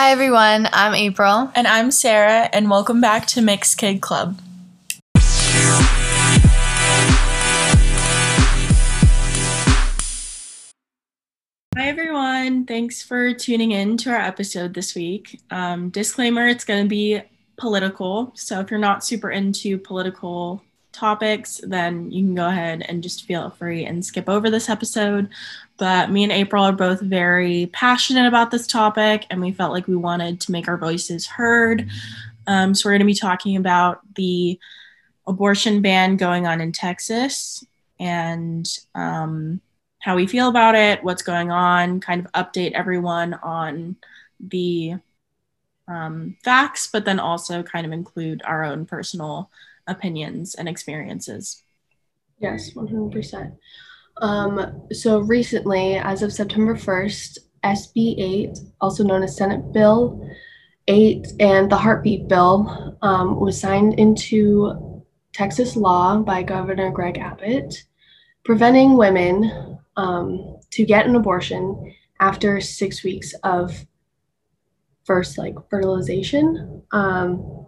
Hi, everyone. I'm April. And I'm Sarah, and welcome back to Mixed Kid Club. Hi, everyone. Thanks for tuning in to our episode this week. Um, disclaimer it's going to be political. So if you're not super into political topics, then you can go ahead and just feel free and skip over this episode. But me and April are both very passionate about this topic, and we felt like we wanted to make our voices heard. Um, so we're going to be talking about the abortion ban going on in Texas and um, how we feel about it, what's going on, kind of update everyone on the um, facts, but then also kind of include our own personal opinions and experiences. Yes, 100%. Um, so recently, as of September 1st, SB 8, also known as Senate Bill 8 and the Heartbeat Bill, um, was signed into Texas law by Governor Greg Abbott, preventing women um, to get an abortion after six weeks of first like fertilization. Um,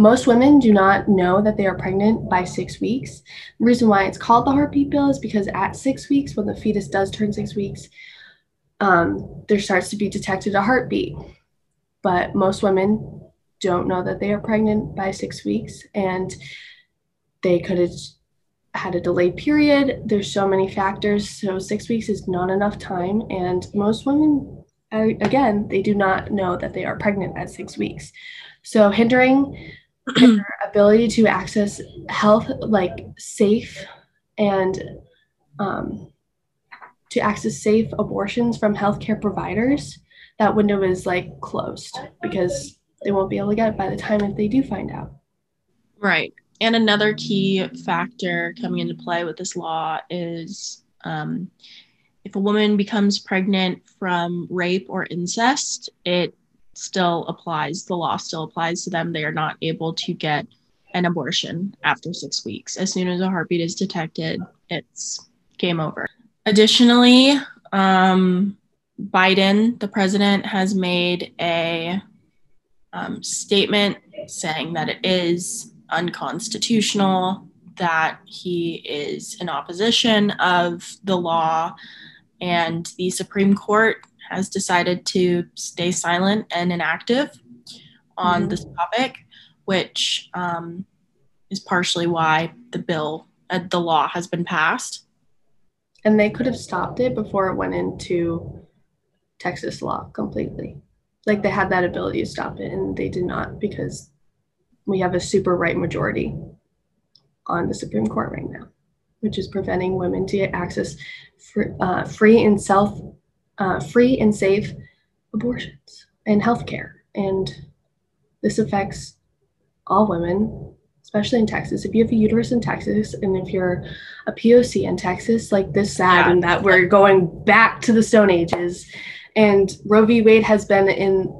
most women do not know that they are pregnant by six weeks. The reason why it's called the heartbeat bill is because at six weeks, when the fetus does turn six weeks, um, there starts to be detected a heartbeat. But most women don't know that they are pregnant by six weeks and they could have had a delayed period. There's so many factors. So six weeks is not enough time. And most women, again, they do not know that they are pregnant at six weeks. So hindering their ability to access health, like safe and um, to access safe abortions from healthcare providers, that window is like closed because they won't be able to get it by the time if they do find out. Right. And another key factor coming into play with this law is um, if a woman becomes pregnant from rape or incest, it still applies. The law still applies to them. They are not able to get an abortion after six weeks. As soon as a heartbeat is detected, it's game over. Additionally, um, Biden, the president, has made a um, statement saying that it is unconstitutional, that he is in opposition of the law, and the Supreme Court has decided to stay silent and inactive on mm-hmm. this topic, which um, is partially why the bill, uh, the law has been passed. And they could have stopped it before it went into Texas law completely. Like they had that ability to stop it, and they did not because we have a super right majority on the Supreme Court right now, which is preventing women to get access for, uh, free and self uh, free and safe abortions and healthcare. And this affects all women, especially in Texas. If you have a uterus in Texas and if you're a POC in Texas, like this sad yeah. and that we're going back to the Stone Ages. And Roe v. Wade has been in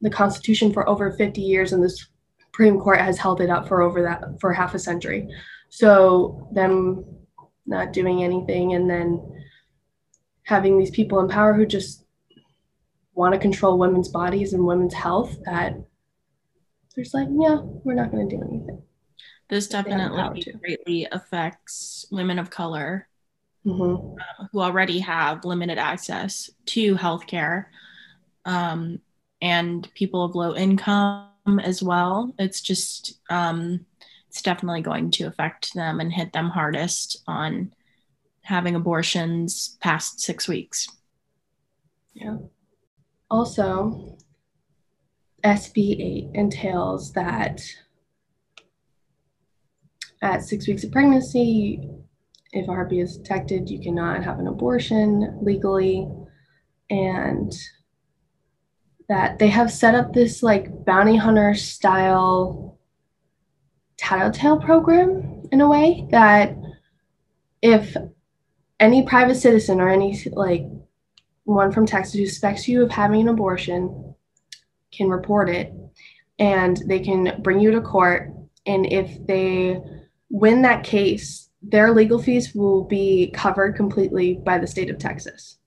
the Constitution for over 50 years, and the Supreme Court has held it up for over that for half a century. So them not doing anything and then having these people in power who just want to control women's bodies and women's health that there's like, yeah, we're not going to do anything. This definitely greatly affects women of color mm-hmm. uh, who already have limited access to healthcare um, and people of low income as well. It's just, um, it's definitely going to affect them and hit them hardest on having abortions past six weeks. Yeah. Also, SB 8 entails that at six weeks of pregnancy, if heartbeat is detected, you cannot have an abortion legally. And that they have set up this like bounty hunter style tattletale program in a way that if any private citizen or any like one from Texas who suspects you of having an abortion can report it and they can bring you to court and if they win that case their legal fees will be covered completely by the state of Texas.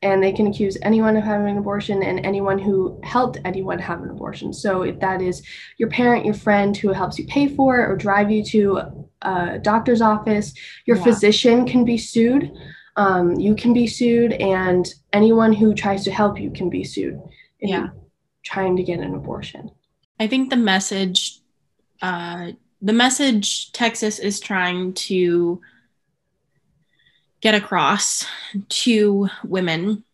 and they can accuse anyone of having an abortion and anyone who helped anyone have an abortion. So if that is your parent, your friend who helps you pay for it or drive you to a doctor's office, your yeah. physician can be sued. Um, you can be sued, and anyone who tries to help you can be sued. yeah. Trying to get an abortion. I think the message, uh, the message Texas is trying to get across to women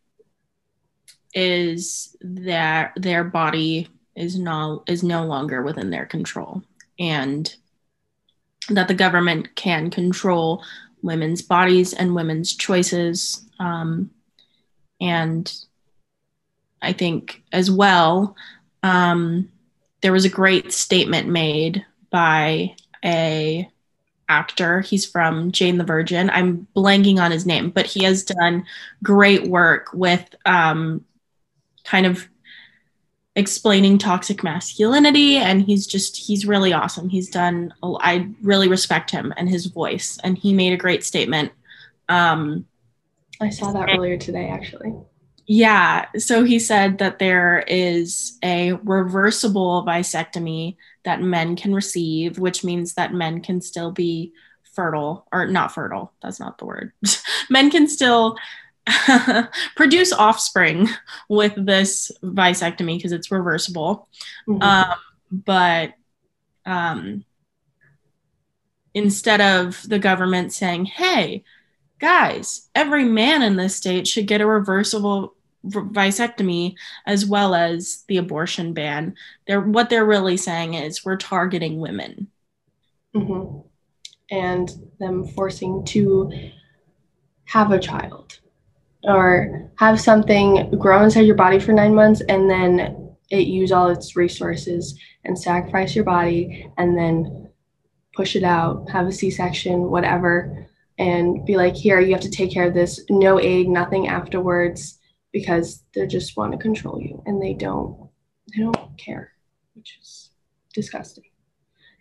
is that their body is no is no longer within their control and that the government can control women's bodies and women's choices um, and i think as well um, there was a great statement made by a actor. He's from Jane the Virgin. I'm blanking on his name, but he has done great work with um, kind of explaining toxic masculinity and he's just he's really awesome he's done i really respect him and his voice and he made a great statement um i saw that earlier today actually yeah so he said that there is a reversible vasectomy that men can receive, which means that men can still be fertile or not fertile. That's not the word. men can still produce offspring with this vasectomy because it's reversible. Mm-hmm. Um, but um, instead of the government saying, hey, guys, every man in this state should get a reversible vasectomy as well as the abortion ban they're what they're really saying is we're targeting women mm-hmm. and them forcing to have a child or have something grow inside your body for nine months and then it use all its resources and sacrifice your body and then push it out have a c-section whatever and be like here you have to take care of this no aid nothing afterwards because they just want to control you and they don't they don't care, which is disgusting.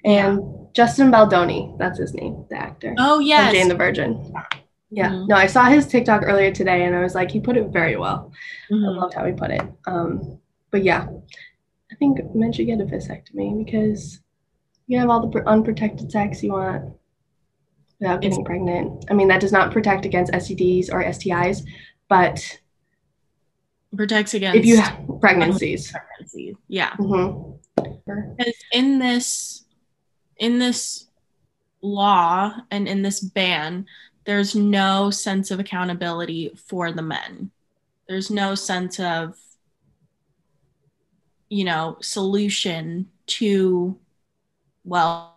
And yeah. Justin Baldoni, that's his name, the actor. Oh yes, Jane the Virgin. Yeah, mm-hmm. no, I saw his TikTok earlier today, and I was like, he put it very well. Mm-hmm. I loved how he put it. Um, but yeah, I think men should get a vasectomy because you have all the unprotected sex you want without getting it's- pregnant. I mean, that does not protect against STDs or STIs, but protects against if you have pregnancies. Pregnancy. Yeah. Mm-hmm. Because in this in this law and in this ban, there's no sense of accountability for the men. There's no sense of you know solution to well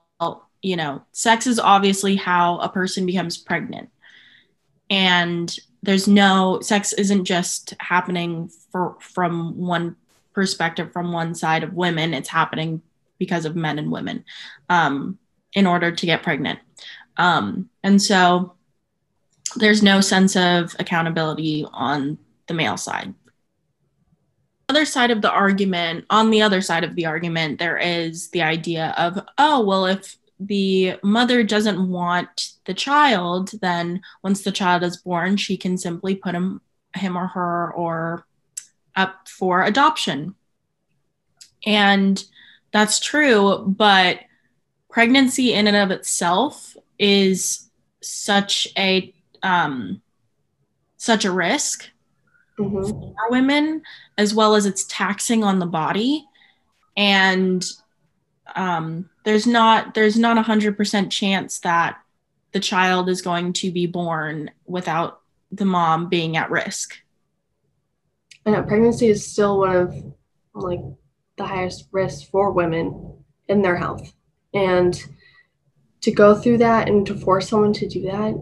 you know sex is obviously how a person becomes pregnant. And there's no sex isn't just happening for from one perspective from one side of women. It's happening because of men and women um, in order to get pregnant. Um, and so there's no sense of accountability on the male side other side of the argument on the other side of the argument there is the idea of oh well if the mother doesn't want the child, then once the child is born, she can simply put him, him or her or up for adoption. And that's true, but pregnancy in and of itself is such a um, such a risk mm-hmm. for women, as well as it's taxing on the body. And um, there's not there's not a hundred percent chance that the child is going to be born without the mom being at risk. I know pregnancy is still one of like the highest risks for women in their health. And to go through that and to force someone to do that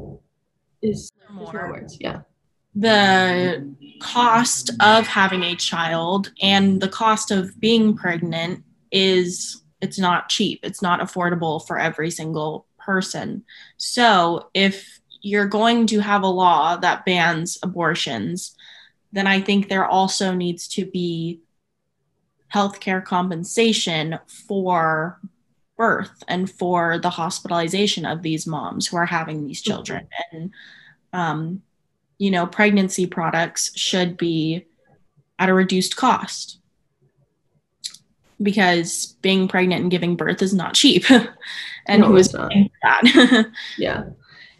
is more words. Yeah. The cost of having a child and the cost of being pregnant is it's not cheap it's not affordable for every single person so if you're going to have a law that bans abortions then i think there also needs to be healthcare compensation for birth and for the hospitalization of these moms who are having these children and um, you know, pregnancy products should be at a reduced cost because being pregnant and giving birth is not cheap. and No, who is not. that? Yeah.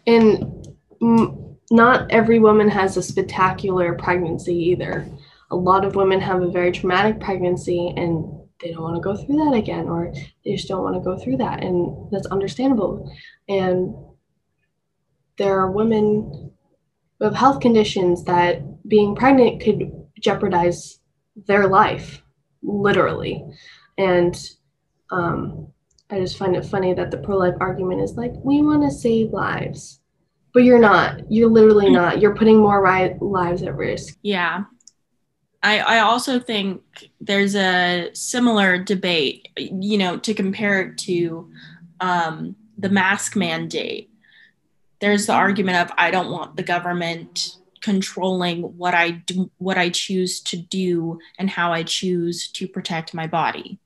And mm, not every woman has a spectacular pregnancy either. A lot of women have a very traumatic pregnancy and they don't want to go through that again, or they just don't want to go through that. And that's understandable. And there are women who have health conditions that being pregnant could jeopardize their life, literally. And um, I just find it funny that the pro life argument is like, we want to save lives. But you're not. You're literally not. You're putting more ri- lives at risk. Yeah. I, I also think there's a similar debate, you know, to compare it to um, the mask mandate. There's the argument of I don't want the government controlling what I do, what I choose to do, and how I choose to protect my body.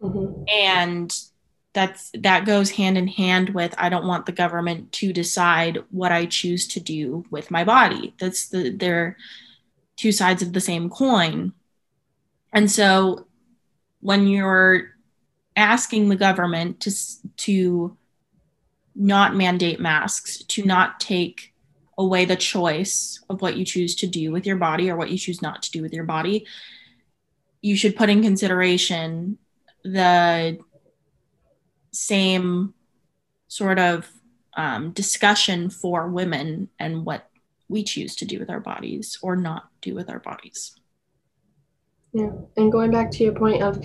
Mhm. and that's that goes hand in hand with i don't want the government to decide what i choose to do with my body that's the they're two sides of the same coin. And so when you're asking the government to to not mandate masks to not take away the choice of what you choose to do with your body or what you choose not to do with your body you should put in consideration the same sort of um, discussion for women and what we choose to do with our bodies or not do with our bodies. Yeah. And going back to your point of,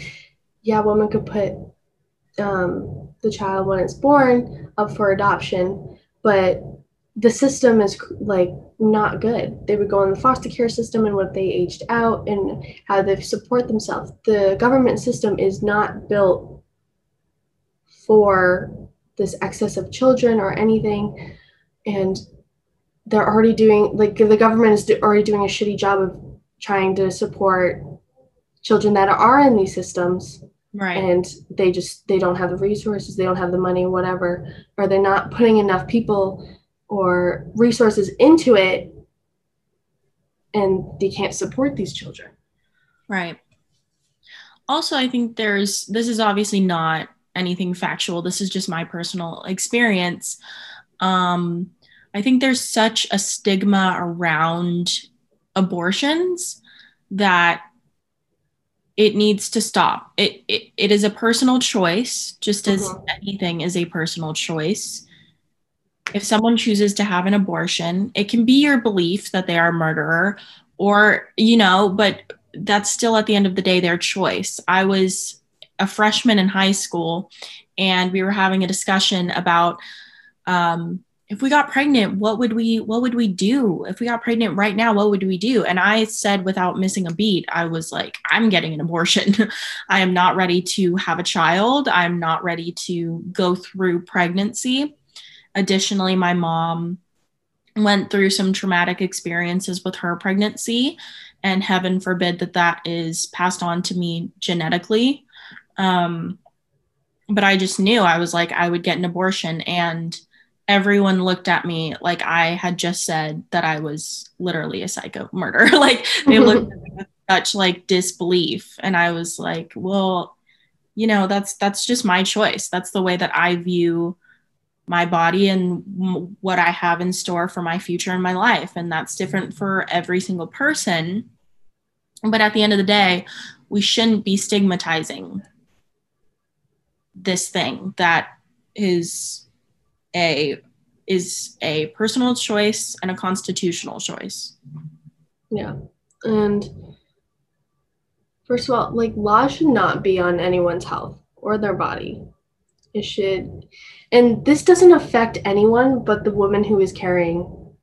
yeah, woman could put um, the child when it's born up for adoption, but the system is like not good. They would go in the foster care system and what they aged out and how they support themselves. The government system is not built for this excess of children or anything. And they're already doing, like, the government is do- already doing a shitty job of trying to support children that are in these systems Right. and they just they don't have the resources they don't have the money whatever or they're not putting enough people or resources into it and they can't support these children Right. Also, I think there's this is obviously not anything factual. This is just my personal experience. Um, I think there's such a stigma around abortions that it needs to stop. It it, it is a personal choice, just as Mhm. anything is a personal choice. If someone chooses to have an abortion, it can be your belief that they are a murderer, or you know, but that's still at the end of the day their choice. I was a freshman in high school and we were having a discussion about um, if we got pregnant, what would we what would we do? If we got pregnant right now, what would we do? And I said without missing a beat, I was like, I'm getting an abortion. I am not ready to have a child. I'm not ready to go through pregnancy. Additionally, my mom went through some traumatic experiences with her pregnancy and heaven forbid that that is passed on to me genetically um, but i just knew i was like i would get an abortion and everyone looked at me like i had just said that i was literally a psycho murderer. like they looked at me with such like disbelief. And i was like well you know that's that's just my choice. That's the way that i view my body and m- what i have in store for my future and my life. And that's different for every single person. But at the end of the day we shouldn't be stigmatizing this thing that is a is a personal choice and a constitutional choice. Yeah. And first of all like laws should not be on anyone's health or their body. It should and this doesn't affect anyone but the woman who is carrying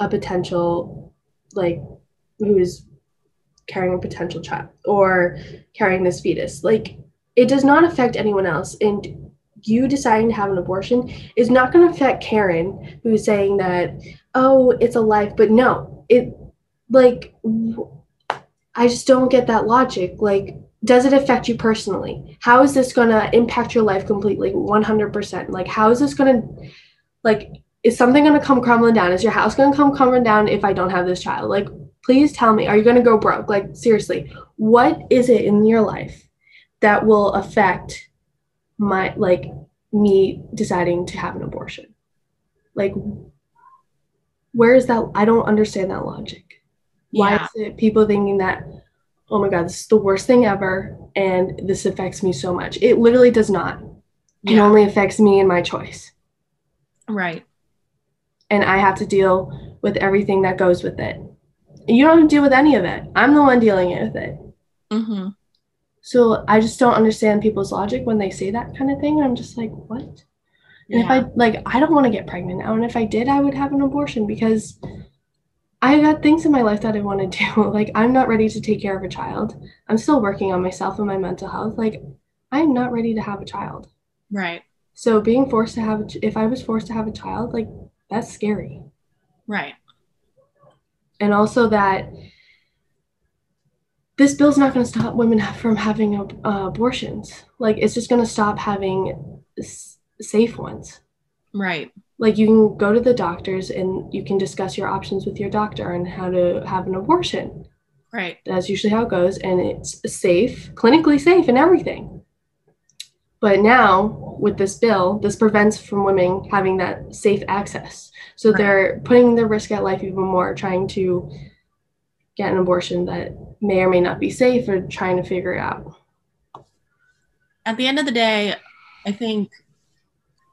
a potential like who is carrying a potential child or carrying this fetus. Like it does not affect anyone else. And you deciding to have an abortion is not going to affect karen who's saying that oh it's a life but no it like I just don't get that logic like does it affect you personally how is this going to impact your life completely 100% like how is this going to like is something going to come crumbling down? Is your house going to come crumbling down if I don't have this child? Like, please tell me, are you going to go broke? Like, seriously, what is it in your life that will affect my, like, me deciding to have an abortion? Like, where is that? I don't understand that logic. Why Yeah. is it people thinking that, oh my God, this is the worst thing ever and this affects me so much? It literally does not. It only affects me and my choice. Right. And I have to deal with everything that goes with it. You don't have to deal with any of it. I'm the one dealing with it. Mm-hmm. So I just don't understand people's logic when they say that kind of thing. I'm just like, what? And if I like, I don't want to get pregnant now. And if I did, I would have an abortion because I got things in my life that I want to do. Like, I'm not ready to take care of a child. I'm still working on myself and my mental health. Like, I'm not ready to have a child. Right. So being forced to have, if I was forced to have a child, like, that's scary. Right. And also that this bill's not going to stop women from having uh, abortions. Like, it's just going to stop having s- safe ones. Right. like you can go to the doctors and you can discuss your options with your doctor on how to have an abortion Right. that's usually how it goes and it's safe clinically safe and everything but now with this bill this prevents from women having that safe access so Right. they're putting their risk at life even more trying to get an abortion that may or may not be safe or trying to figure it out At the end of the day, I think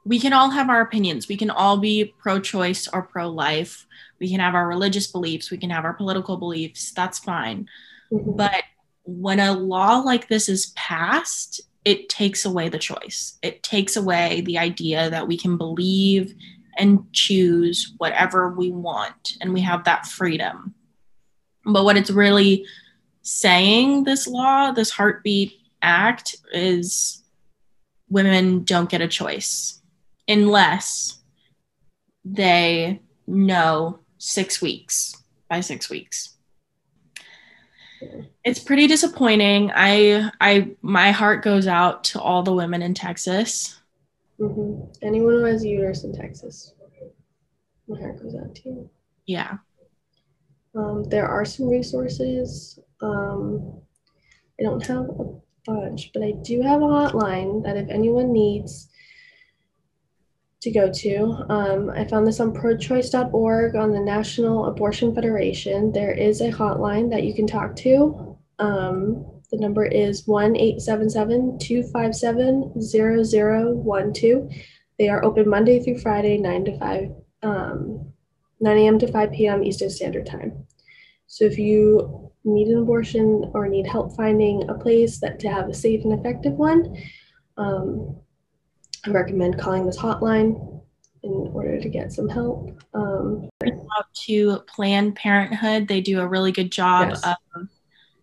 we can all have our opinions. We can all be pro choice or pro life. We can have our religious beliefs. We can have our political beliefs. That's fine. Mhm. But when a law like this is passed, it takes away the choice. It takes away the idea that we can believe and choose whatever we want and we have that freedom. But what it's really saying, this law, this heartbeat act, is women don't get a choice unless they know six weeks by six weeks. It's pretty disappointing. I i my heart goes out to all the women in texas. Mhm. anyone who has a uterus in texas my heart goes out to you. Yeah Um, there are some resources. Um, I don't have a bunch, but I do have a hotline that if anyone needs to go to, um, I found this on prochoice.org on the National Abortion Federation. There is a hotline that you can talk to. Um, the number is 1 877 257 0012. They are open Monday through Friday, 9 to 5. Um, 9 a.m. to 5 p.m. Eastern Standard Time. So if you need an abortion or need help finding a place that to have a safe and effective one, um, I recommend calling this hotline in order to get some help. Um, to planned parenthood they do a really good job Yes. of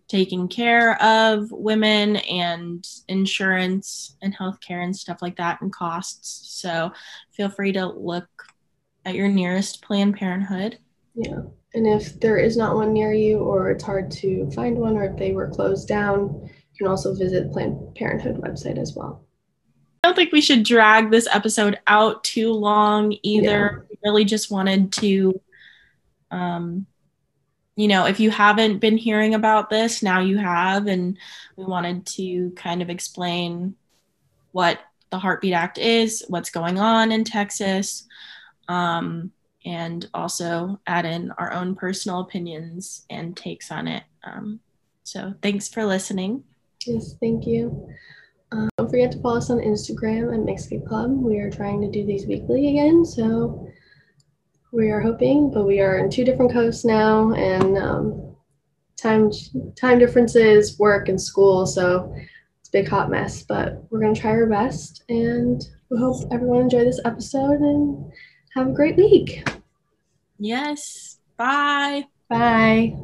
taking care of women and insurance and healthcare and stuff like that and costs so feel free to look at your nearest planned parenthood yeah. And if there is not one near you or it's hard to find one or if they were closed down, you can also visit Planned Parenthood website as well. I don't think we should drag this episode out too long either. We really just wanted to, um, you know, if you haven't been hearing about this, now you have, and we wanted to kind of explain what the Heartbeat Act is, what's going on in Texas, um, and also add in our own personal opinions and takes on it. Um, so thanks for listening. Yes, thank you. Um, don't forget to follow us on Instagram at Mixed Club. We are trying to do these weekly again, so we are hoping, but we are in two different coasts now, and um, time time differences, work and school, so it's a big hot mess. But we're gonna try our best, and we hope everyone enjoyed this episode and have a great week. Yes. Bye. Bye.